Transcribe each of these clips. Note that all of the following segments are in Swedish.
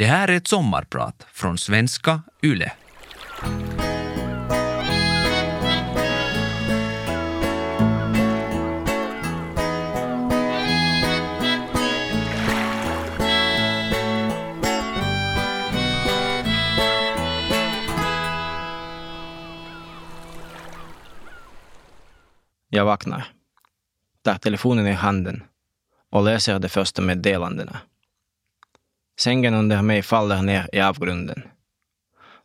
Det här är ett sommarprat från svenska YLE. Jag vaknar, tar telefonen i handen och läser de första meddelandena. Sängen under mig faller ner i avgrunden.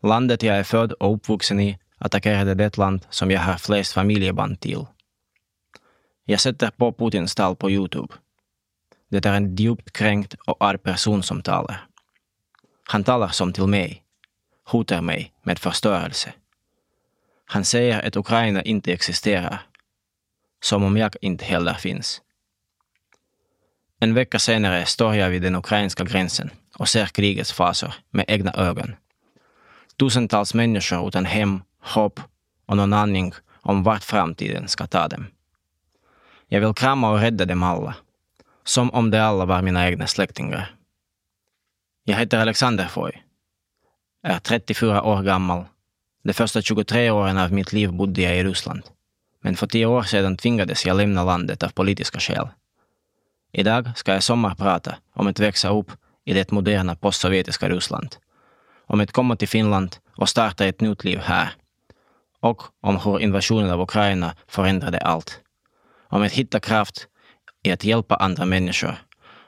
Landet jag är född och uppvuxen i attackerade det land som jag har flest familjeband till. Jag sätter på Putins tal på Youtube. Det är en djupt kränkt och arg person som talar. Han talar som till mig, hotar mig med förstörelse. Han säger att Ukraina inte existerar som om jag inte heller finns. En vecka senare står jag vid den ukrainska gränsen och ser krigets fasor med egna ögon. Tusentals människor utan hem, hopp och någon aning om vart framtiden ska ta dem. Jag vill krama och rädda dem alla, som om de alla var mina egna släktingar. Jag heter Alexander Foy, är 34 år gammal. De första 23 åren av mitt liv bodde jag i Ryssland men för tio år sedan tvingades jag lämna landet av politiska skäl. Idag ska jag sommarprata om att växa upp i det moderna postsovjetiska Ryssland, om att komma till Finland och starta ett nytt liv här, och om hur invasionen av Ukraina förändrade allt. Om att hitta kraft i att hjälpa andra människor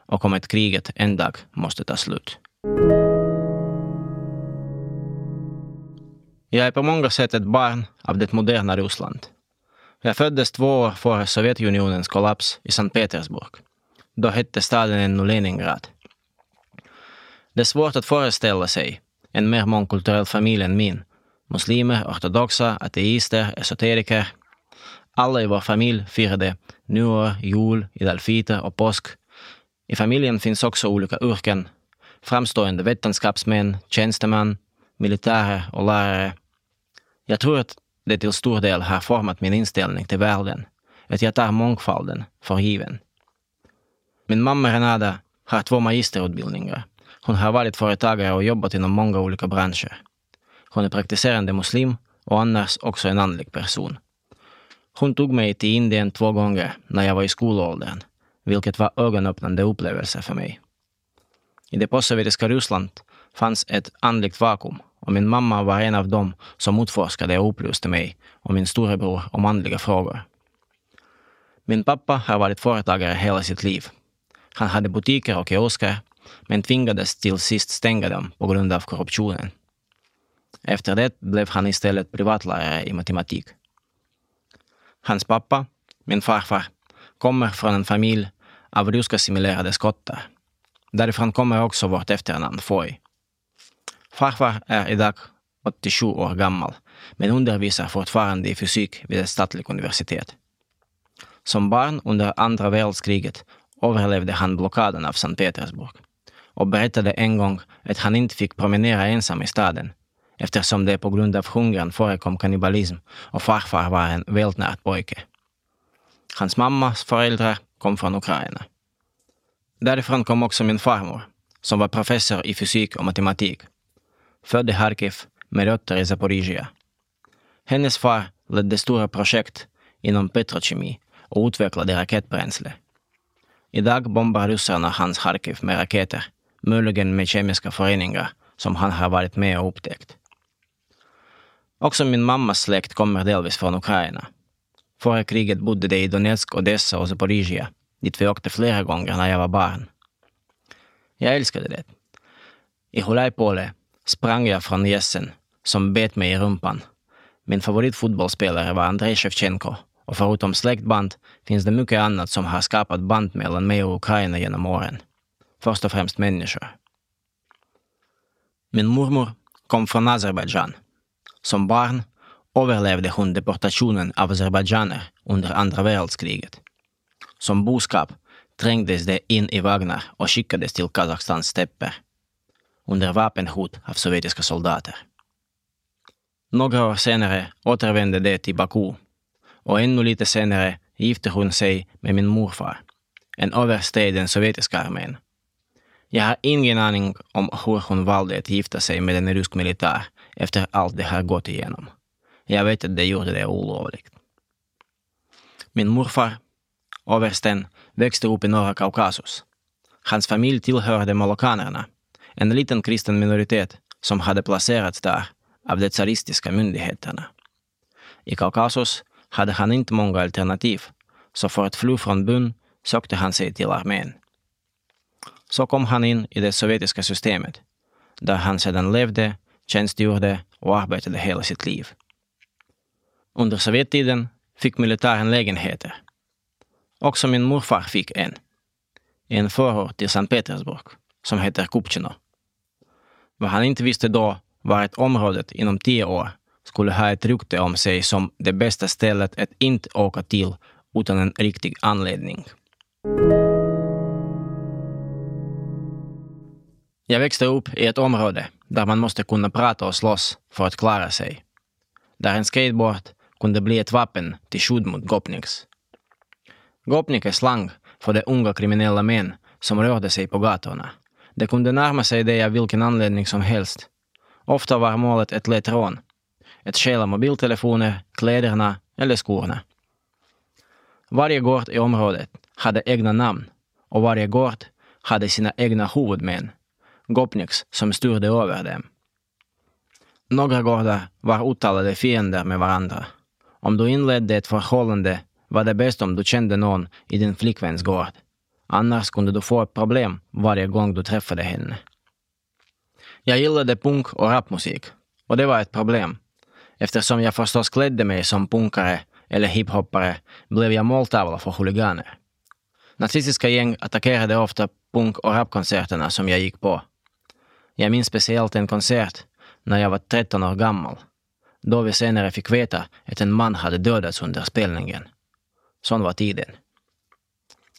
och om att kriget en dag måste ta slut. Jag är på många sätt ett barn av det moderna Ryssland. Jag föddes två år före Sovjetunionens kollaps i Sankt Petersburg. Då hette staden ännu Leningrad. Det är svårt att föreställa sig en mer mångkulturell familj än min. Muslimer, ortodoxa, ateister, esoteriker. Alla i vår familj firade nyår, jul, Idal Fitr och påsk. I familjen finns också olika yrken. Framstående vetenskapsmän, tjänstemän, militärer och lärare. Jag tror att det till stor del har format min inställning till världen, att jag tar mångfalden för given. Min mamma Renada har två magisterutbildningar. Hon har varit företagare och jobbat inom många olika branscher. Hon är praktiserande muslim och annars också en andlig person. Hon tog mig till Indien två gånger när jag var i skolåldern, vilket var ögonöppnande upplevelse för mig. I det postsovjetiska Ryssland fanns ett andligt vakuum och min mamma var en av dem som utforskade och upplyste mig och min storebror om andliga frågor. Min pappa har varit företagare hela sitt liv. Han hade butiker och kiosker, men tvingades till sist stänga dem på grund av korruptionen. Efter det blev han istället privatlärare i matematik. Hans pappa, min farfar, kommer från en familj av ryskassimilerade skottar. Därifrån kommer också vårt efternamn Foy. Farfar är idag 87 år gammal, men undervisar fortfarande i fysik vid ett statligt universitet. Som barn under andra världskriget överlevde han blockaden av Sankt Petersburg och berättade en gång att han inte fick promenera ensam i staden eftersom det på grund av hungern förekom kannibalism och farfar var en vältnärd pojke. Hans mammas föräldrar kom från Ukraina. Därifrån kom också min farmor, som var professor i fysik och matematik född i Harkiv med rötter i Zaporizjzja. Hennes far ledde stora projekt inom petrokemi och utvecklade raketbränsle. Idag bombar ryssarna hans Harkiv med raketer, möjligen med kemiska föreningar som han har varit med och upptäckt. Också min mammas släkt kommer delvis från Ukraina. Före kriget bodde de i Donetsk, Odessa och Zaporizjzja, dit vi åkte flera gånger när jag var barn. Jag älskade det. I Hulajpole sprang jag från gässen som bet mig i rumpan. Min favoritfotbollsspelare var Andrei Shevchenko och förutom släktband finns det mycket annat som har skapat band mellan mig och Ukraina genom åren. Först och främst människor. Min mormor kom från Azerbajdzjan. Som barn överlevde hon deportationen av azerbajdzjaner under andra världskriget. Som boskap trängdes de in i vagnar och skickades till Kazakstans stepper under vapenhot av sovjetiska soldater. Några år senare återvände de till Baku och ännu lite senare gifte hon sig med min morfar, en överste i den sovjetiska armén. Jag har ingen aning om hur hon valde att gifta sig med en rysk militär efter allt det har gått igenom. Jag vet att det gjorde det olovligt. Min morfar, översten, växte upp i norra Kaukasus. Hans familj tillhörde molokanerna, en liten kristen minoritet som hade placerats där av de tsaristiska myndigheterna. I Kaukasus hade han inte många alternativ, så för att fly från byn sökte han sig till armén. Så kom han in i det sovjetiska systemet, där han sedan levde, tjänstgjorde och arbetade hela sitt liv. Under Sovjettiden fick militären lägenheter. Också min morfar fick en. I en förort till Sankt Petersburg, som heter Kupchino. Vad han inte visste då var att området inom tio år skulle ha ett rykte om sig som det bästa stället att inte åka till utan en riktig anledning. Jag växte upp i ett område där man måste kunna prata och slåss för att klara sig. Där en skateboard kunde bli ett vapen till skydd mot gopniks. Gopnik är slang för de unga kriminella män som rörde sig på gatorna. De kunde närma sig dig av vilken anledning som helst. Ofta var målet ett lätt rån. Ett stjäla mobiltelefoner, kläderna eller skorna. Varje gård i området hade egna namn och varje gård hade sina egna huvudmän, gopniks som styrde över dem. Några gårdar var uttalade fiender med varandra. Om du inledde ett förhållande var det bäst om du kände någon i din flickväns gård. Annars kunde du få ett problem varje gång du träffade henne. Jag gillade punk och rapmusik och det var ett problem. Eftersom jag förstås klädde mig som punkare eller hiphoppare blev jag måltavla för huliganer. Nazistiska gäng attackerade ofta punk och rapkonserterna som jag gick på. Jag minns speciellt en konsert när jag var 13 år gammal, då vi senare fick veta att en man hade dödats under spelningen. Sån var tiden.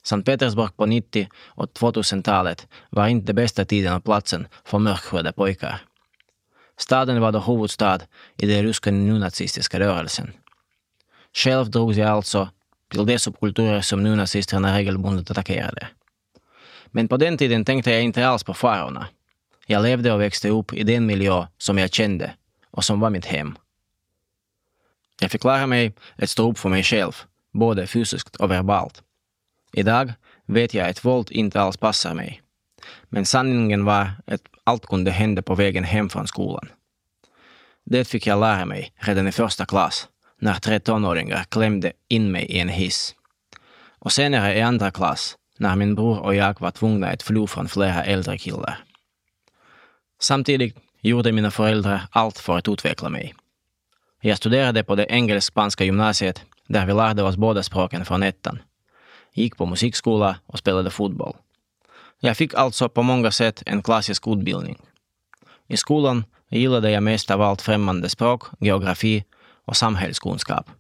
Sankt Petersburg på 90 och 2000-talet var inte den bästa tiden och platsen för mörkhyade pojkar. Staden var då huvudstad i den ryska nynazistiska rörelsen. Själv drogs jag alltså till de subkulturer som nynazisterna regelbundet attackerade. Men på den tiden tänkte jag inte alls på farorna. Jag levde och växte upp i den miljö som jag kände och som var mitt hem. Jag fick lära mig att stå upp för mig själv, både fysiskt och verbalt. Idag vet jag att våld inte alls passar mig. Men sanningen var att allt kunde hända på vägen hem från skolan. Det fick jag lära mig redan i första klass, när tre tonåringar klämde in mig i en hiss. Och senare i andra klass, när min bror och jag var tvungna att fly från flera äldre killar. Samtidigt gjorde mina föräldrar allt för att utveckla mig. Jag studerade på det engelsk-spanska gymnasiet där vi lärde oss båda språken från ettan. Gick på musikskola och spelade fotboll. Jag fick alltså på många sätt en klassisk utbildning. I skolan gillade jag mest av allt främmande språk, geografi och samhällskunskap.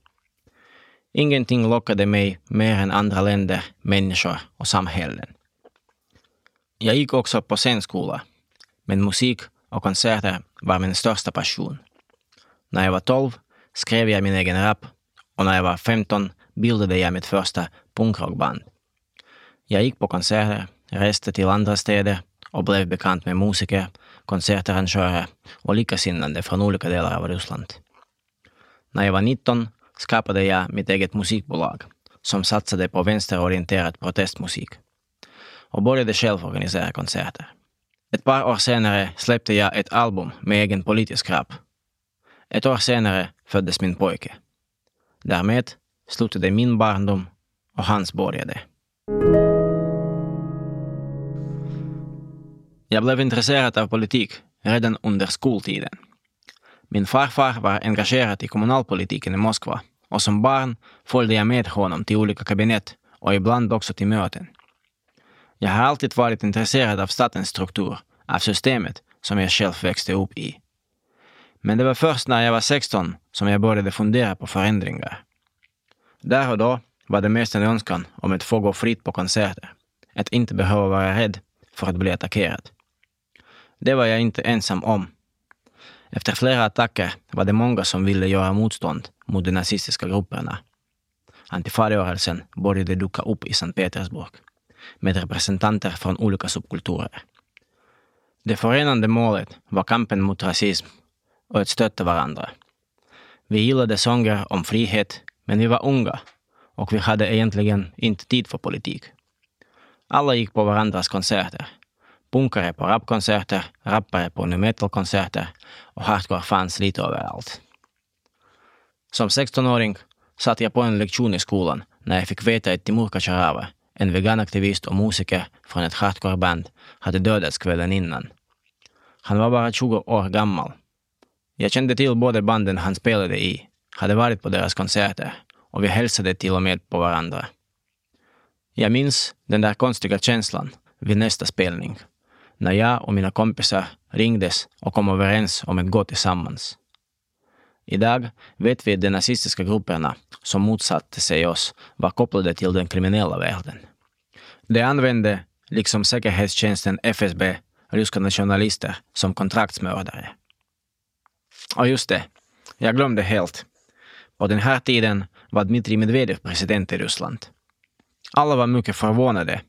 Ingenting lockade mig mer än andra länder, människor och samhällen. Jag gick också på scenskola, men musik och konserter var min största passion. När jag var 12 skrev jag min egen rap och när jag var 15 bildade jag mitt första punkrockband. Jag gick på konserter, reste till andra städer och blev bekant med musiker, konsertarrangörer och likasinnande från olika delar av Ryssland. När jag var 19 skapade jag mitt eget musikbolag som satsade på vänsterorienterad protestmusik och började själv organisera konserter. Ett par år senare släppte jag ett album med egen politisk rap. Ett år senare föddes min pojke. Därmed slutade min barndom och hans började. Jag blev intresserad av politik redan under skoltiden. Min farfar var engagerad i kommunalpolitiken i Moskva och som barn följde jag med honom till olika kabinett och ibland också till möten. Jag har alltid varit intresserad av statens struktur, av systemet som jag själv växte upp i. Men det var först när jag var 16 som jag började fundera på förändringar. Där och då var det mest en önskan om att få gå fritt på konserter. Att inte behöva vara rädd för att bli attackerad. Det var jag inte ensam om. Efter flera attacker var det många som ville göra motstånd mot de nazistiska grupperna. Antifarörelsen började duka upp i Sankt Petersburg med representanter från olika subkulturer. Det förenande målet var kampen mot rasism och att stötta varandra. Vi gillade sånger om frihet, men vi var unga och vi hade egentligen inte tid för politik. Alla gick på varandras konserter. Punkare på rapkonserter, rappare på nu metal-konserter och hardcore fanns lite överallt. Som 16-åring satt jag på en lektion i skolan när jag fick veta att Timur Kacharava, en veganaktivist och musiker från ett hardcoreband, hade dödats kvällen innan. Han var bara 20 år gammal. Jag kände till båda banden han spelade i, hade varit på deras konserter och vi hälsade till och med på varandra. Jag minns den där konstiga känslan vid nästa spelning, när jag och mina kompisar ringdes och kom överens om att gå tillsammans. Idag vet vi att de nazistiska grupperna som motsatte sig oss var kopplade till den kriminella världen. De använde, liksom säkerhetstjänsten FSB, ryska nationalister som kontraktsmördare. Och just det, jag glömde helt. På den här tiden var Dmitrij Medvedev president i Ryssland. Alla var mycket förvånade,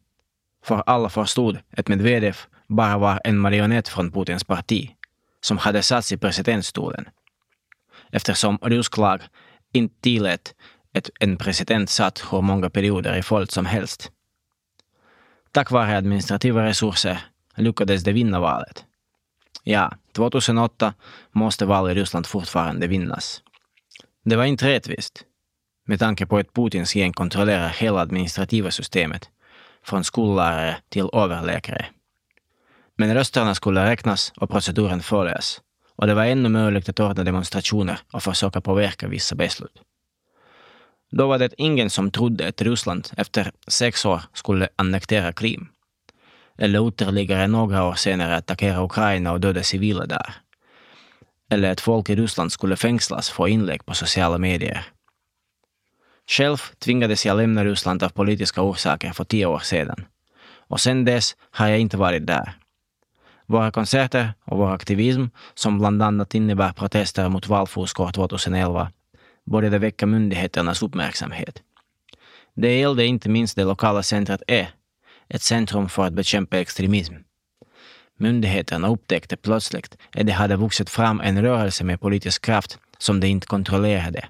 för alla förstod att Medvedev bara var en marionett från Putins parti, som hade satts i presidentstolen. Eftersom rysk lag inte tillät att en president satt hur många perioder i följd som helst. Tack vare administrativa resurser lyckades de vinna valet. Ja, 2008 måste val i Ryssland fortfarande vinnas. Det var inte rättvist, med tanke på att Putins gäng kontrollerar hela administrativa systemet, från skollärare till överläkare. Men rösterna skulle räknas och proceduren följas, och det var ännu möjligt att ordna demonstrationer och försöka påverka vissa beslut. Då var det ingen som trodde att Ryssland efter sex år skulle annektera Krim, eller ytterligare några år senare attackera Ukraina och döda civila där, eller att folk i Ryssland skulle fängslas för inlägg på sociala medier. Själv tvingades jag lämna Ryssland av politiska orsaker för tio år sedan. Och sedan dess har jag inte varit där. Våra konserter och vår aktivism, som bland annat innebär protester mot valfusk år 2011, började väcka myndigheternas uppmärksamhet. Det gällde inte minst det lokala centret E, ett centrum för att bekämpa extremism. Myndigheterna upptäckte plötsligt att det hade vuxit fram en rörelse med politisk kraft som de inte kontrollerade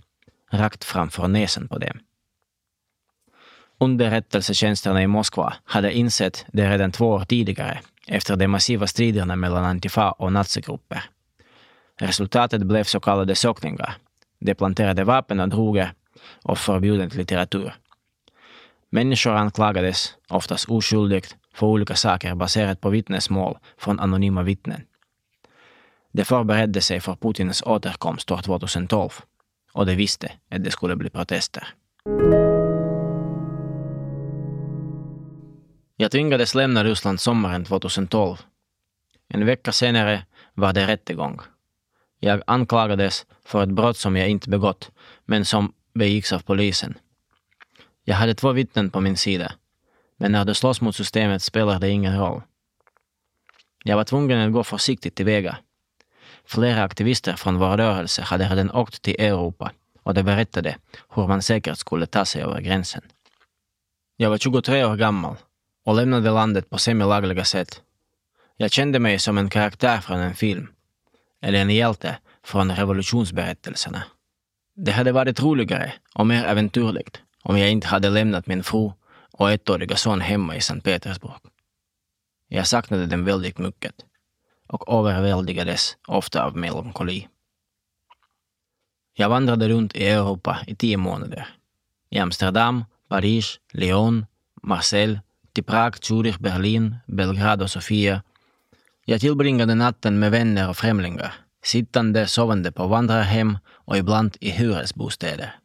rakt framför näsan på dem. Underrättelsetjänsterna i Moskva hade insett det redan två år tidigare efter de massiva striderna mellan Antifa och nazigrupper. Resultatet blev så kallade sökningar. De planterade vapen och droger och förbjuden litteratur. Människor anklagades, oftast oskyldigt, för olika saker baserat på vittnesmål från anonyma vittnen. De förberedde sig för Putins återkomst år 2012 och de visste att det skulle bli protester. Jag tvingades lämna Ryssland sommaren 2012. En vecka senare var det rättegång. Jag anklagades för ett brott som jag inte begått, men som begicks av polisen. Jag hade två vittnen på min sida, men när du slåss mot systemet spelar det ingen roll. Jag var tvungen att gå försiktigt tillväga. Flera aktivister från vår rörelse hade redan åkt till Europa och de berättade hur man säkert skulle ta sig över gränsen. Jag var 23 år gammal och lämnade landet på semilagliga sätt. Jag kände mig som en karaktär från en film, eller en hjälte från revolutionsberättelserna. Det hade varit roligare och mer äventyrligt om jag inte hade lämnat min fru och ettåriga son hemma i Sankt Petersburg. Jag saknade dem väldigt mycket och överväldigades ofta av melankoli. Jag vandrade runt i Europa i tio månader. I Amsterdam, Paris, Lyon, Marseille, till Prag, Zürich, Berlin, Belgrad och Sofia. Jag tillbringade natten med vänner och främlingar, sittande, sovande på vandrarhem och ibland i hyresbostäder.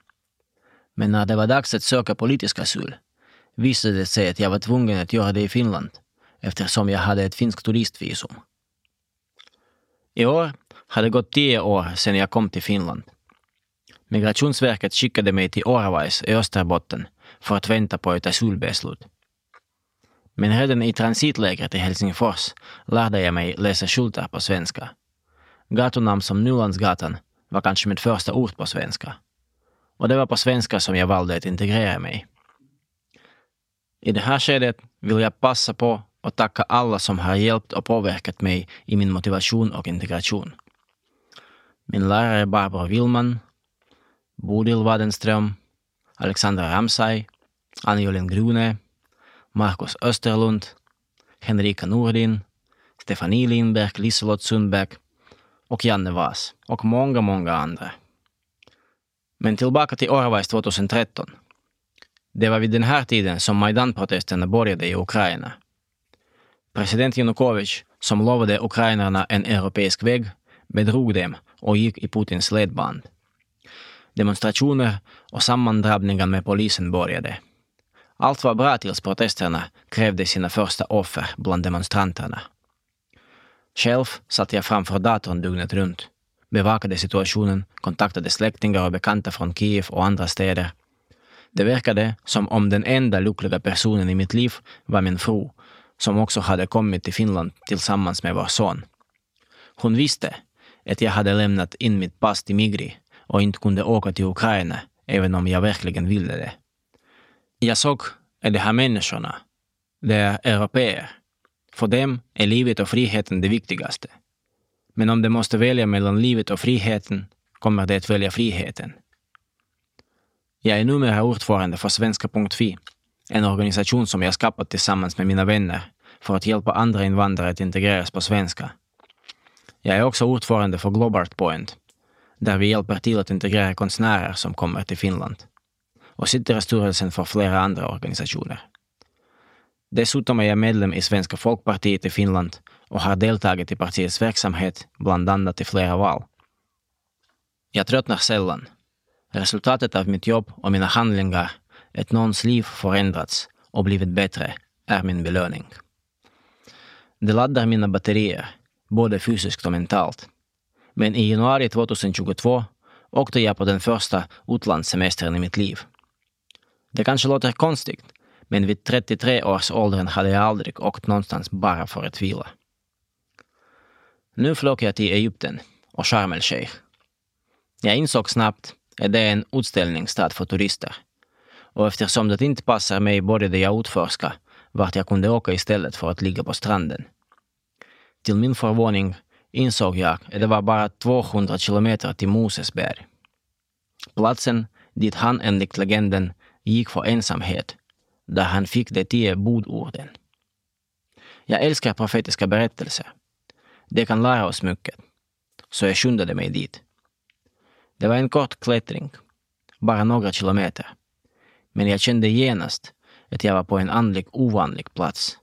Men när det var dags att söka politisk asyl visade det sig att jag var tvungen att göra det i Finland eftersom jag hade ett finskt turistvisum. I år har det gått tio år sedan jag kom till Finland. Migrationsverket skickade mig till Åravais i Österbotten för att vänta på ett asylbeslut. Men redan i transitlägret i Helsingfors lärde jag mig läsa skyltar på svenska. Gatunamn som Nylandsgatan var kanske mitt första ord på svenska. Och det var på svenska som jag valde att integrera mig. I det här skedet vill jag passa på och tacka alla som har hjälpt och påverkat mig i min motivation och integration. Min lärare Barbro Willman, Bodil Wadenström, Alexandra Ramsay, Anjolin Grune, Marcus Österlund, Henrika Nordin, Stefanie Lindberg, Liselott Sundberg och Janne Vas och många, många andra. Men tillbaka till Orvais 2013. Det var vid den här tiden som Majdan-protesterna började i Ukraina. President Janukovyč, som lovade ukrainarna en europeisk väg, bedrog dem och gick i Putins ledband. Demonstrationer och sammandrabbningar med polisen började. Allt var bra tills protesterna krävde sina första offer bland demonstranterna. Själv satt jag framför datorn dygnet runt, bevakade situationen, kontaktade släktingar och bekanta från Kiev och andra städer. Det verkade som om den enda lyckliga personen i mitt liv var min fru, som också hade kommit till Finland tillsammans med vår son. Hon visste att jag hade lämnat in mitt pass till Migri och inte kunde åka till Ukraina, även om jag verkligen ville det. Jag såg är de här människorna, de är europeer. För dem är livet och friheten det viktigaste. Men om de måste välja mellan livet och friheten kommer de att välja friheten. Jag är numera ordförande för Svenska.fi, en organisation som jag skapat tillsammans med mina vänner för att hjälpa andra invandrare att integreras på svenska. Jag är också ordförande för Globart Point, där vi hjälper till att integrera konstnärer som kommer till Finland och sitter i styrelsen för flera andra organisationer. Dessutom är jag medlem i Svenska folkpartiet i Finland och har deltagit i partiets verksamhet, bland annat i flera val. Jag tröttnar sällan. Resultatet av mitt jobb och mina handlingar, att någons liv förändrats och blivit bättre, är min belöning. Det laddar mina batterier, både fysiskt och mentalt. Men i januari 2022 åkte jag på den första utlandssemestern i mitt liv. Det kanske låter konstigt, men vid 33 års åldern hade jag aldrig åkt någonstans bara för att vila. Nu flög jag till Egypten och Sharm el-Sheikh. Jag insåg snabbt att det är en utställningsstad för turister. Och eftersom det inte passar mig började jag utforska vart jag kunde åka istället för att ligga på stranden. Till min förvåning insåg jag att det var bara 200 kilometer till Mosesberg. Platsen dit han enligt legenden gick för ensamhet, där han fick de tio budorden. Jag älskar profetiska berättelser. Det kan lära oss mycket. Så jag skyndade mig dit. Det var en kort klättring, bara några kilometer. Men jag kände genast att jag var på en andlig ovanlig plats.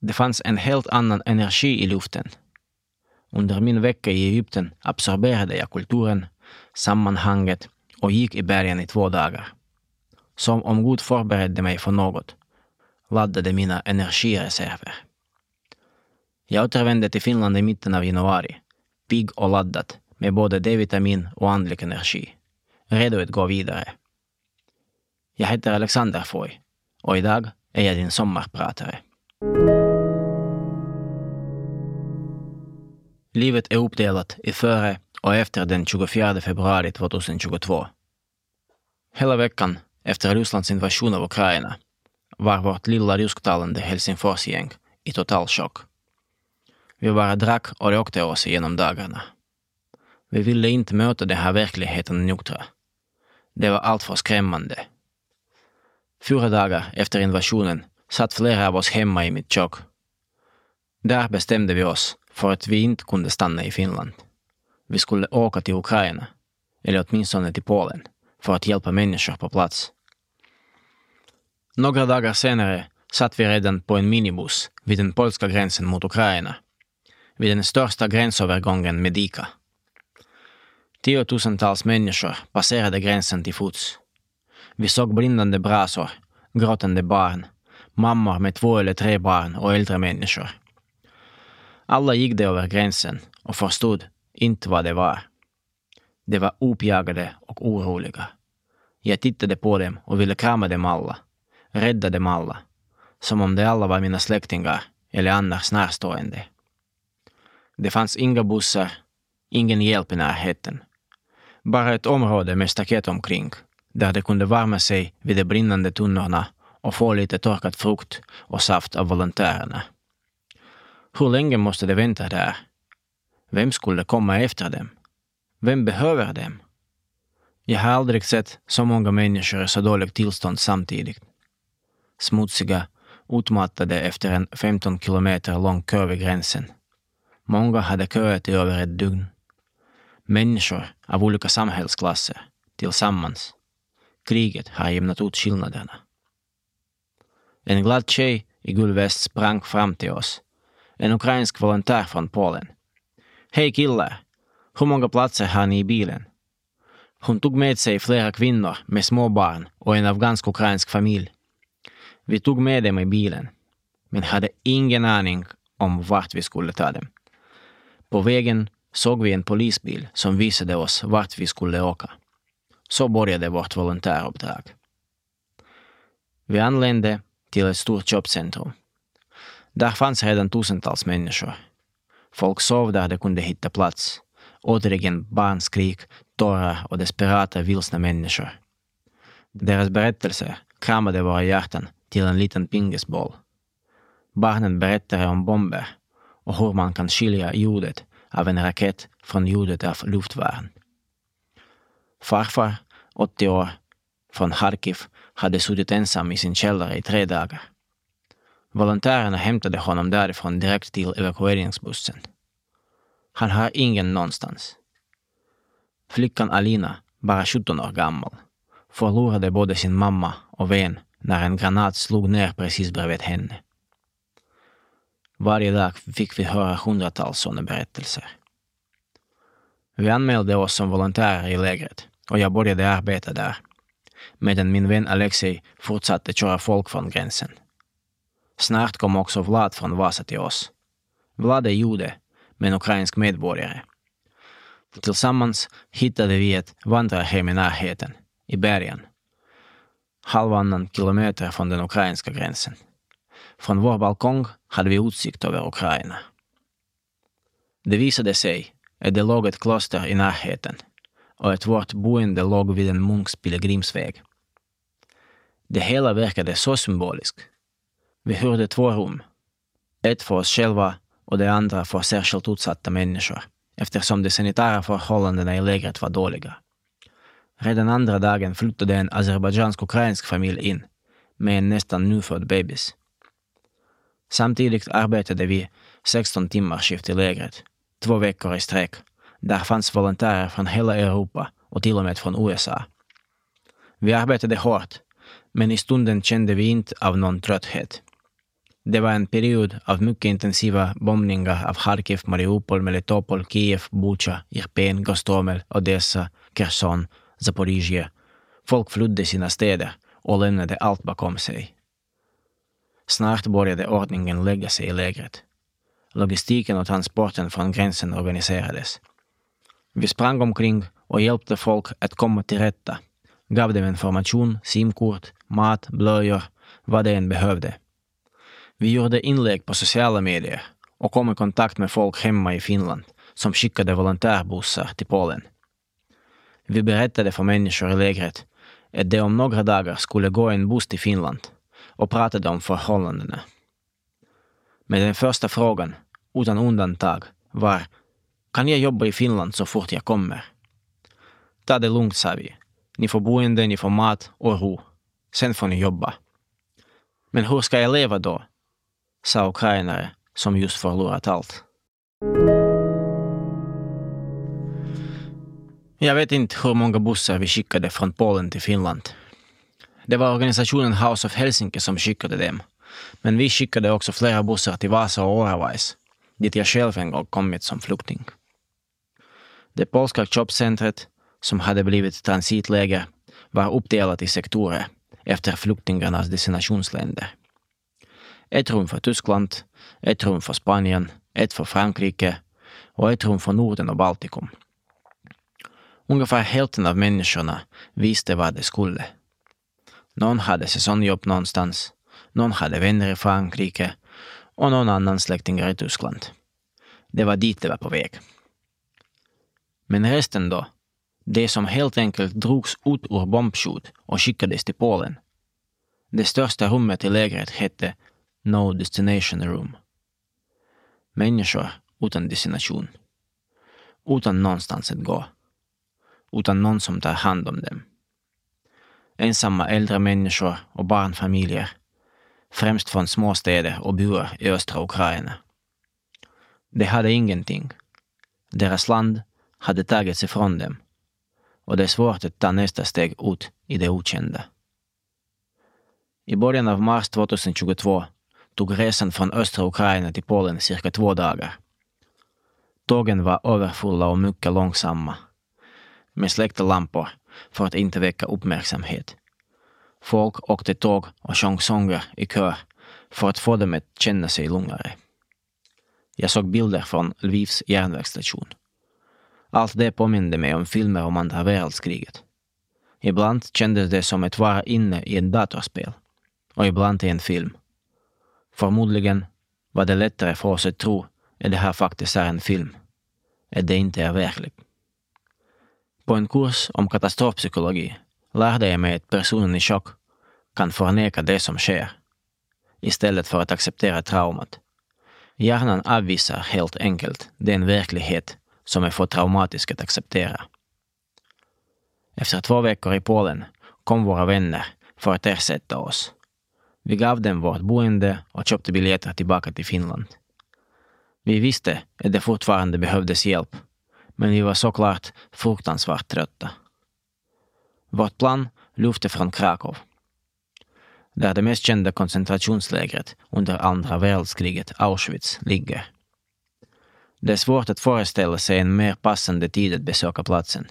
Det fanns en helt annan energi i luften. Under min vecka i Egypten absorberade jag kulturen, sammanhanget och gick i bergen i två dagar som om Gud förberedde mig för något, laddade mina energireserver. Jag återvände till Finland i mitten av januari, pigg och laddad med både D-vitamin och andlig energi, redo att gå vidare. Jag heter Alexander Foy och idag är jag din sommarpratare. Livet är uppdelat i före och efter den 24 februari 2022. Hela veckan efter Rysslands invasion av Ukraina var vårt lilla rysktalande Helsingforsgäng i total chock. Vi bara drack och rökte oss igenom dagarna. Vi ville inte möta den här verkligheten nyktra. Det var alltför skrämmande. Fyra dagar efter invasionen satt flera av oss hemma i mitt kök. Där bestämde vi oss för att vi inte kunde stanna i Finland. Vi skulle åka till Ukraina, eller åtminstone till Polen, för att hjälpa människor på plats. Några dagar senare satt vi redan på en minibuss vid den polska gränsen mot Ukraina, vid den största gränsövergången med Dika. Tiotusentals människor passerade gränsen till fots. Vi såg blindande brasor, gråtande barn, mammor med två eller tre barn och äldre människor. Alla gick de över gränsen och förstod inte vad det var. De var uppjagade och oroliga. Jag tittade på dem och ville krama dem alla rädda dem alla, som om de alla var mina släktingar eller annars närstående. Det fanns inga bussar, ingen hjälp i närheten. Bara ett område med staket omkring, där de kunde värma sig vid de brinnande tunnorna och få lite torkad frukt och saft av volontärerna. Hur länge måste de vänta där? Vem skulle komma efter dem? Vem behöver dem? Jag har aldrig sett så många människor i så dåligt tillstånd samtidigt. Smutsiga, utmattade efter en 15 kilometer lång kö vid gränsen. Många hade köat i över ett dygn. Människor av olika samhällsklasser, tillsammans. Kriget har jämnat ut skillnaderna. En glad tjej i gul väst sprang fram till oss. En ukrainsk volontär från Polen. Hej killar! Hur många platser har ni i bilen? Hon tog med sig flera kvinnor med små barn och en afghansk ukrainsk familj. Vi tog med dem i bilen, men hade ingen aning om vart vi skulle ta dem. På vägen såg vi en polisbil som visade oss vart vi skulle åka. Så började vårt volontäruppdrag. Vi anlände till ett stort köpcentrum. Där fanns redan tusentals människor. Folk sov där de kunde hitta plats. Återigen barnskrik, tårar och desperata vilsna människor. Deras berättelser kramade våra hjärtan till en liten pingisboll. Barnen berättade om bomber och hur man kan skilja ljudet av en raket från ljudet av luftvärn. Farfar, 80 år, från Harkiv hade suttit ensam i sin källare i tre dagar. Volontärerna hämtade honom därifrån direkt till evakueringsbussen. Han har ingen någonstans. Flickan Alina, bara 17 år gammal, förlorade både sin mamma och vän när en granat slog ner precis bredvid henne. Varje dag fick vi höra hundratals sådana berättelser. Vi anmälde oss som volontärer i lägret och jag började arbeta där, medan min vän Alexej fortsatte köra folk från gränsen. Snart kom också Vlad från Vasa till oss. Vlad är jude, men ukrainsk medborgare. Tillsammans hittade vi ett vandrarhem i närheten, i bergen. Halvannan kilometer från den ukrainska gränsen. Från vår balkong hade vi utsikt över Ukraina. Det visade sig att det låg ett kloster i närheten och att vårt boende låg vid en munks pilgrimsväg. Det hela verkade så symboliskt. Vi hyrde två rum. Ett för oss själva och det andra för särskilt utsatta människor eftersom de sanitära förhållandena i lägret var dåliga. Redan andra dagen flyttade en azerbajdzjansk-ukrainsk familj in med en nästan nyfödd bebis. Samtidigt arbetade vi 16 timmar skift i lägret, två veckor i sträck. Där fanns volontärer från hela Europa och till och med från USA. Vi arbetade hårt, men i stunden kände vi inte av någon trötthet. Det var en period av mycket intensiva bombningar av Charkiv, Mariupol, Melitopol, Kiev, Bucha, Irpen, Gostomel, Odessa, Kherson, Zaporizjzja. Folk flydde sina städer och lämnade allt bakom sig. Snart började ordningen lägga sig i lägret. Logistiken och transporten från gränsen organiserades. Vi sprang omkring och hjälpte folk att komma till rätta, gav dem information, simkort, mat, blöjor, vad de än behövde. Vi gjorde inlägg på sociala medier och kom i kontakt med folk hemma i Finland som skickade volontärbussar till Polen. Vi berättade för människor i lägret att det om några dagar skulle gå en buss till Finland och pratade om förhållandena. Men den första frågan, utan undantag, var kan jag jobba i Finland så fort jag kommer? Ta det lugnt, sa vi. Ni får boende, ni får mat och ro. Sen får ni jobba. Men hur ska jag leva då? sa ukrainare som just förlorat allt. Jag vet inte hur många bussar vi skickade från Polen till Finland. Det var organisationen House of Helsinki som skickade dem. Men vi skickade också flera bussar till Vasa och Oravais, dit jag själv en gång kommit som flykting. Det polska köpcentret, som hade blivit transitläger, var uppdelat i sektorer efter flyktingarnas destinationsländer. Ett rum för Tyskland, ett rum för Spanien, ett för Frankrike och ett rum för Norden och Baltikum. Ungefär hälften av människorna visste vad de skulle. Någon hade säsongjobb någonstans, någon hade vänner i Frankrike och någon annan släktingar i Tyskland. Det var dit de var på väg. Men resten då? Det som helt enkelt drogs ut ur bombskjut och skickades till Polen. Det största rummet i lägret hette No Destination Room. Människor utan destination. Utan någonstans att gå. Utan någon som tar hand om dem. Ensamma äldre människor och barnfamiljer. Främst från småstäder och byar i östra Ukraina. De hade ingenting. Deras land hade tagits ifrån dem och det är svårt att ta nästa steg ut i det okända. I början av mars 2022 tog resan från östra Ukraina till Polen cirka två dagar. Tågen var överfulla och mycket långsamma, med släckta lampor för att inte väcka uppmärksamhet. Folk åkte tåg och sjöng sånger i kör för att få dem att känna sig lugnare. Jag såg bilder från Lvivs järnvägsstation. Allt det påminde mig om filmer om andra världskriget. Ibland kändes det som att vara inne i ett datorspel och ibland i en film. Förmodligen var det lättare för oss att tro att det här faktiskt är en film, att det inte är verkligt. På en kurs om katastrofpsykologi lärde jag mig att personen i chock kan förneka det som sker istället för att acceptera traumat. Hjärnan avvisar helt enkelt den verklighet som är för traumatisk att acceptera. Efter två veckor i Polen kom våra vänner för att ersätta oss. Vi gav dem vårt boende och köpte biljetter tillbaka till Finland. Vi visste att det fortfarande behövdes hjälp, men vi var såklart fruktansvärt trötta. Vårt plan lyfte från Krakow, där det mest kända koncentrationslägret under andra världskriget, Auschwitz, ligger. Det är svårt att föreställa sig en mer passande tid att besöka platsen.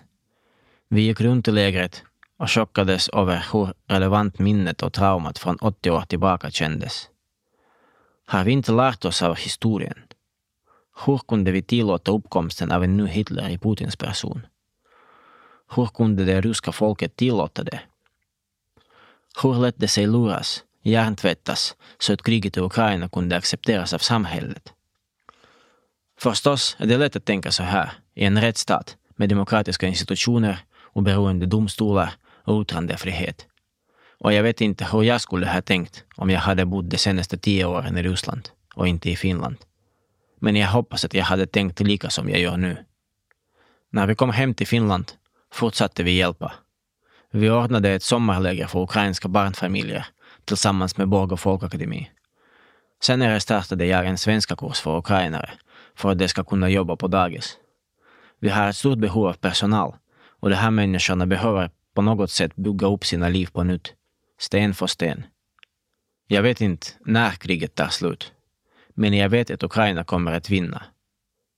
Vi gick runt i lägret och chockades över hur relevant minnet och traumat från 80 år tillbaka kändes. Har vi inte lärt oss av historien? Hur kunde vi tillåta uppkomsten av en ny Hitler i Putins person? Hur kunde det ryska folket tillåta det? Hur lät det sig luras, hjärntvättas, så att kriget i Ukraina kunde accepteras av samhället? Förstås är det lätt att tänka så här i en rättsstat med demokratiska institutioner, oberoende domstolar och yttrandefrihet. Och jag vet inte hur jag skulle ha tänkt om jag hade bott de senaste tio åren i Ryssland och inte i Finland. Men jag hoppas att jag hade tänkt lika som jag gör nu. När vi kom hem till Finland fortsatte vi hjälpa. Vi ordnade ett sommarläger för ukrainska barnfamiljer tillsammans med Borgå folkakademi. Senare startade jag en svenska kurs för ukrainare för att de ska kunna jobba på dagis. Vi har ett stort behov av personal och de här människorna behöver på något sätt bygga upp sina liv på nytt, sten för sten. Jag vet inte när kriget tar slut, men jag vet att Ukraina kommer att vinna.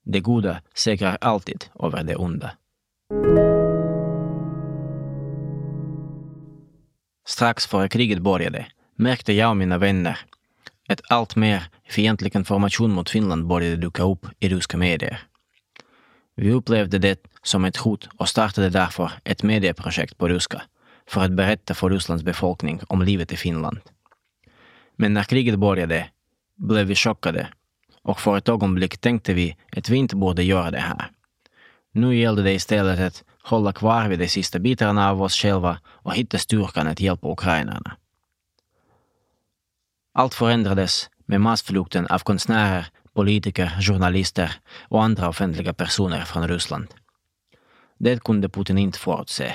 Det goda segrar alltid över det onda. Strax före kriget började märkte jag och mina vänner att allt mer fientlig information mot Finland började dyka upp i ryska medier. Vi upplevde det som ett hot och startade därför ett medieprojekt på ryska för att berätta för Rysslands befolkning om livet i Finland. Men när kriget började blev vi chockade och för ett ögonblick tänkte vi att vi inte borde göra det här. Nu gällde det istället att hålla kvar vid de sista bitarna av oss själva och hitta styrkan att hjälpa ukrainarna. Allt förändrades med massflykten av konstnärer, politiker, journalister och andra offentliga personer från Ryssland. Det kunde Putin inte förutse.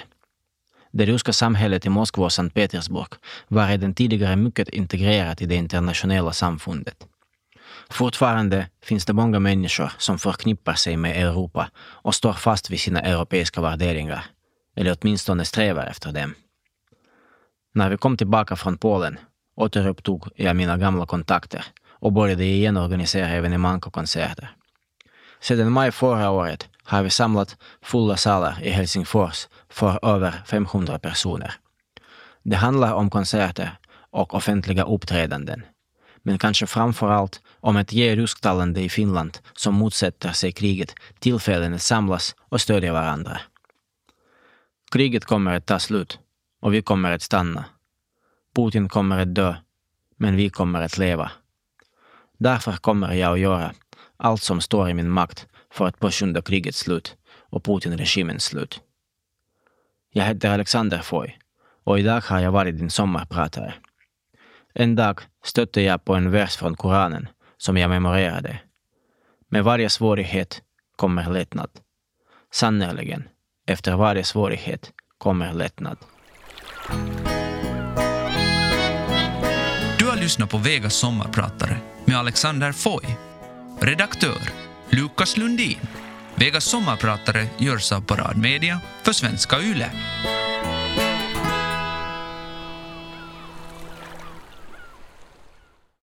Det ryska samhället i Moskva och Sankt Petersburg var redan tidigare mycket integrerat i det internationella samfundet. Fortfarande finns det många människor som förknippar sig med Europa och står fast vid sina europeiska värderingar, eller åtminstone strävar efter dem. När vi kom tillbaka från Polen återupptog jag mina gamla kontakter och började igen organisera evenemang och konserter. Sedan maj förra året har vi samlat fulla salar i Helsingfors för över 500 personer. Det handlar om konserter och offentliga uppträdanden, men kanske framför allt om att ge rysktalande i Finland som motsätter sig kriget tillfällen att samlas och stödja varandra. Kriget kommer att ta slut och vi kommer att stanna. Putin kommer att dö, men vi kommer att leva. Därför kommer jag att göra allt som står i min makt för att påskynda krigets slut och Putin-regimens slut. Jag heter Alexander Foy och idag har jag varit din sommarpratare. En dag stötte jag på en vers från Koranen som jag memorerade. Med varje svårighet kommer lättnad. Sannerligen, efter varje svårighet kommer lättnad. Du har lyssnat på Vegas sommarpratare med Alexander Foy. Redaktör Lukas Lundin. Vegas sommarpratare görs av Parad Media för svenska YLE.